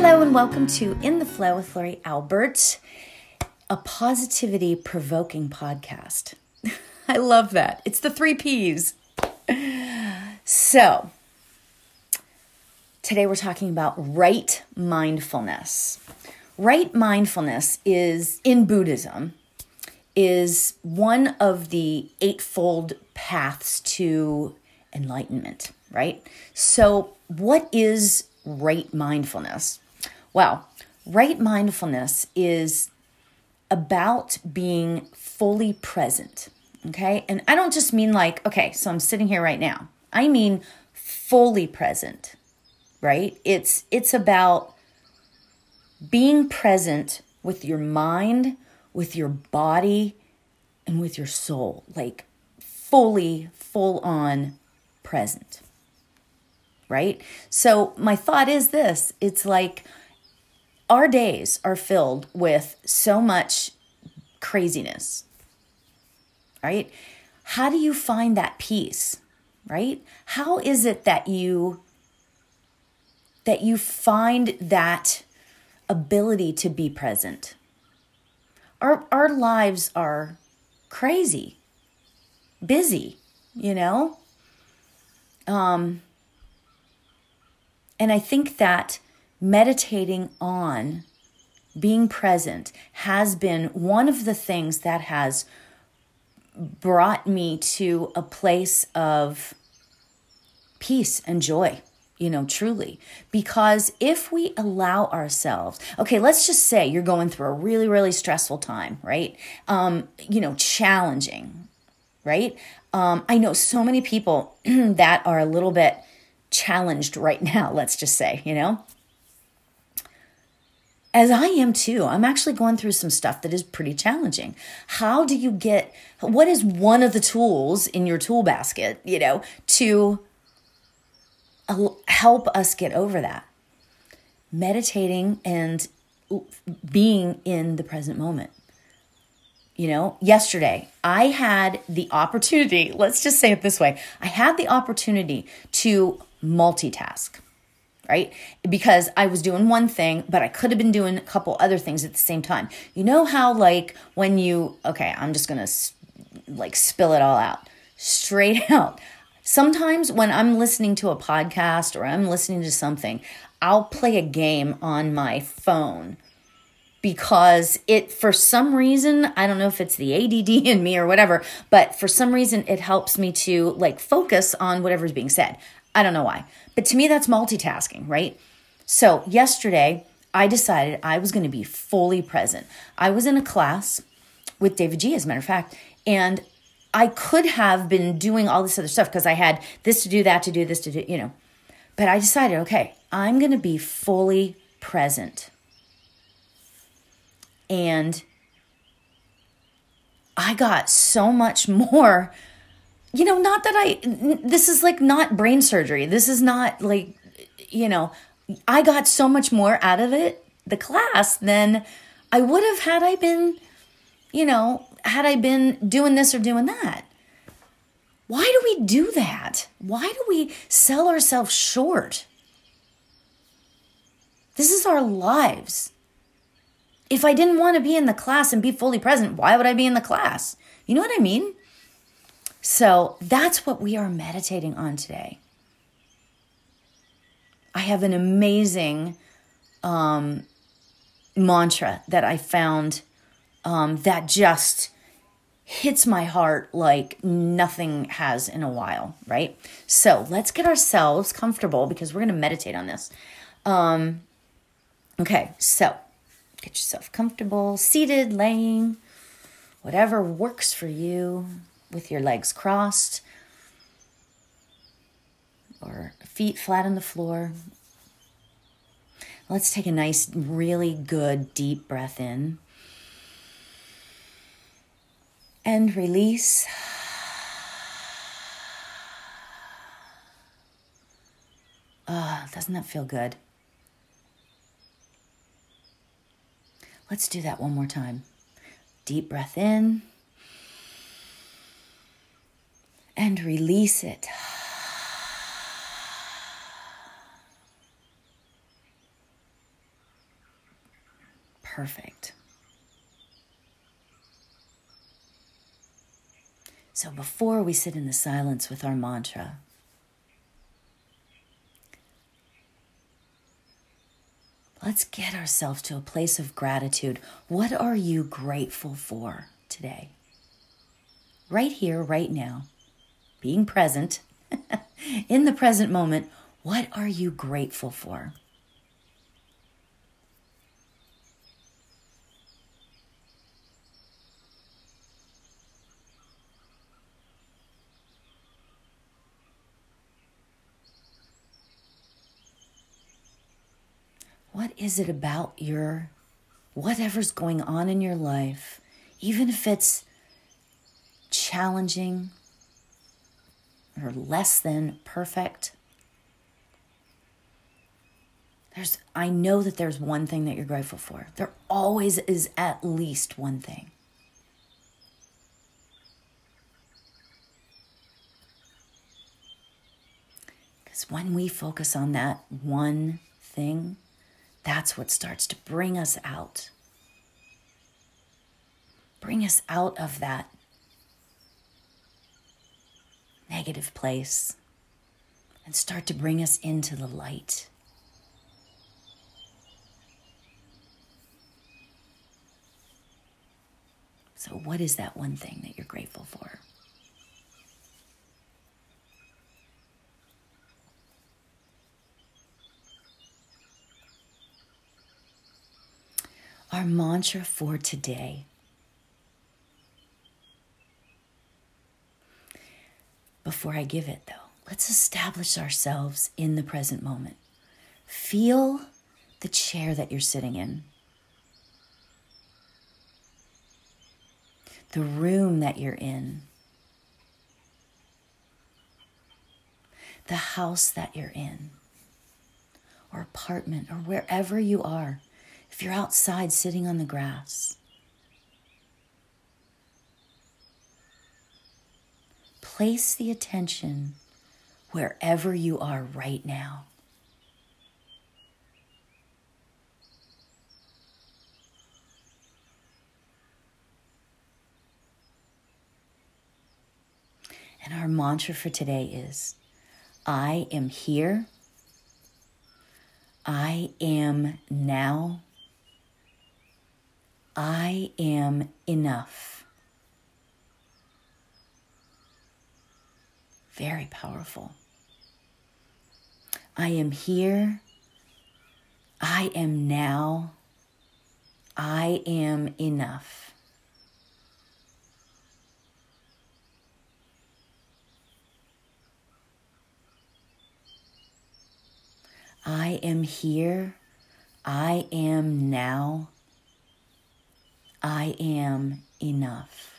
Hello and welcome to In the Flow with Lori Albert, a positivity provoking podcast. I love that. It's the three P's. So, today we're talking about right mindfulness. Right mindfulness is in Buddhism is one of the eightfold paths to enlightenment, right? So, what is right mindfulness? Well, right mindfulness is about being fully present, okay? And I don't just mean like, okay, so I'm sitting here right now. I mean fully present, right? It's it's about being present with your mind, with your body and with your soul, like fully, full on present. Right? So, my thought is this it's like our days are filled with so much craziness. Right? How do you find that peace? Right? How is it that you that you find that ability to be present? our our lives are crazy busy you know um and i think that meditating on being present has been one of the things that has brought me to a place of peace and joy you know, truly. Because if we allow ourselves, okay, let's just say you're going through a really, really stressful time, right? Um, you know, challenging, right? Um, I know so many people that are a little bit challenged right now, let's just say, you know? As I am too, I'm actually going through some stuff that is pretty challenging. How do you get, what is one of the tools in your tool basket, you know, to help us get over that. Meditating and being in the present moment. You know, yesterday I had the opportunity, let's just say it this way I had the opportunity to multitask, right? Because I was doing one thing, but I could have been doing a couple other things at the same time. You know how, like, when you, okay, I'm just gonna like spill it all out straight out. Sometimes when I'm listening to a podcast or I'm listening to something, I'll play a game on my phone because it for some reason i don't know if it's the ADD in me or whatever but for some reason it helps me to like focus on whatever's being said i don't know why but to me that's multitasking right so yesterday i decided i was going to be fully present i was in a class with david g as a matter of fact and I could have been doing all this other stuff because I had this to do, that to do, this to do, you know. But I decided, okay, I'm going to be fully present. And I got so much more. You know, not that I, this is like not brain surgery. This is not like, you know, I got so much more out of it, the class, than I would have had I been, you know, had I been doing this or doing that? Why do we do that? Why do we sell ourselves short? This is our lives. If I didn't want to be in the class and be fully present, why would I be in the class? You know what I mean? So that's what we are meditating on today. I have an amazing um, mantra that I found um, that just hits my heart like nothing has in a while, right? So let's get ourselves comfortable because we're going to meditate on this. Um, okay, so get yourself comfortable, seated, laying, whatever works for you, with your legs crossed or feet flat on the floor. Let's take a nice, really good deep breath in. and release. Ah, oh, doesn't that feel good? Let's do that one more time. Deep breath in and release it. perfect. So before we sit in the silence with our mantra, let's get ourselves to a place of gratitude. What are you grateful for today? Right here, right now, being present in the present moment, what are you grateful for? What is it about your whatever's going on in your life, even if it's challenging or less than perfect? There's I know that there's one thing that you're grateful for. There always is at least one thing. Because when we focus on that one thing, that's what starts to bring us out. Bring us out of that negative place and start to bring us into the light. So, what is that one thing that you're grateful for? Our mantra for today Before I give it, though, let's establish ourselves in the present moment. Feel the chair that you're sitting in, the room that you're in, the house that you're in, or apartment, or wherever you are. If you're outside sitting on the grass, place the attention wherever you are right now. And our mantra for today is I am here. I am now. I am enough. Very powerful. I am here. I am now. I am enough. I am here. I am now. I am enough.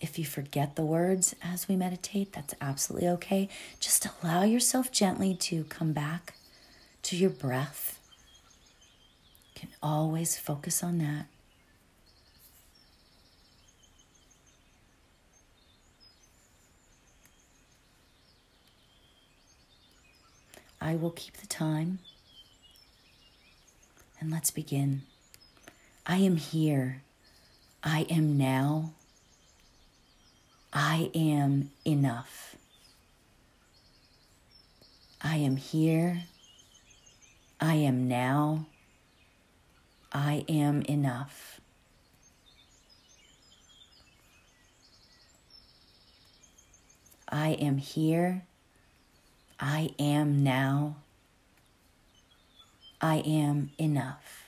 If you forget the words as we meditate, that's absolutely okay. Just allow yourself gently to come back to your breath. You can always focus on that. I will keep the time. And let's begin. I am here. I am now. I am enough. I am here. I am now. I am enough. I am here. I am now. I am enough.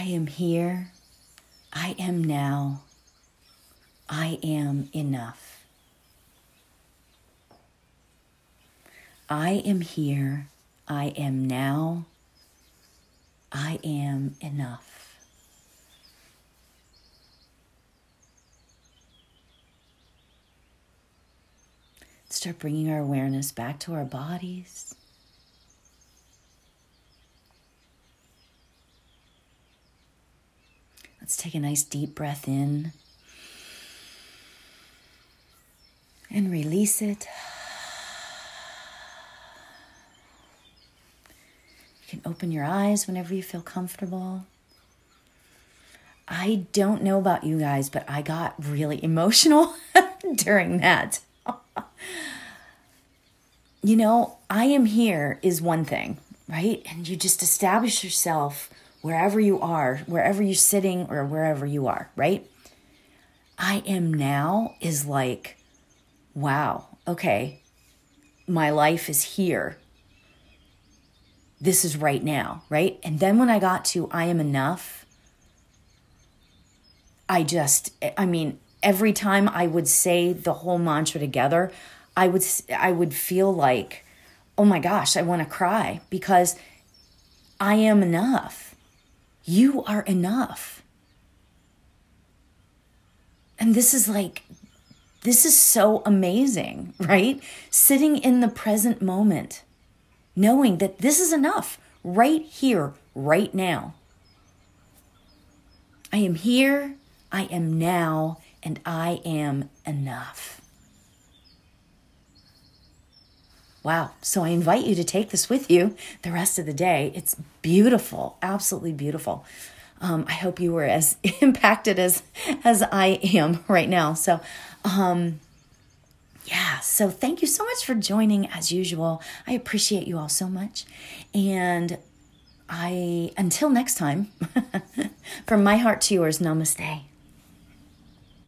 I am here. I am now. I am enough. I am here. I am now. I am enough. Start bringing our awareness back to our bodies. Let's take a nice deep breath in and release it. You can open your eyes whenever you feel comfortable. I don't know about you guys, but I got really emotional during that. you know, I am here is one thing, right? And you just establish yourself wherever you are, wherever you're sitting or wherever you are, right? I am now is like, wow, okay, my life is here. This is right now, right? And then when I got to I am enough, I just, I mean, every time I would say the whole mantra together, I would, I would feel like, oh my gosh, I want to cry because I am enough you are enough. And this is like, this is so amazing, right? Sitting in the present moment, knowing that this is enough right here, right now. I am here, I am now, and I am enough. Wow. So I invite you to take this with you the rest of the day. It's beautiful, absolutely beautiful. Um, I hope you were as impacted as as I am right now. So, um, yeah. So thank you so much for joining as usual. I appreciate you all so much, and I until next time. from my heart to yours, namaste.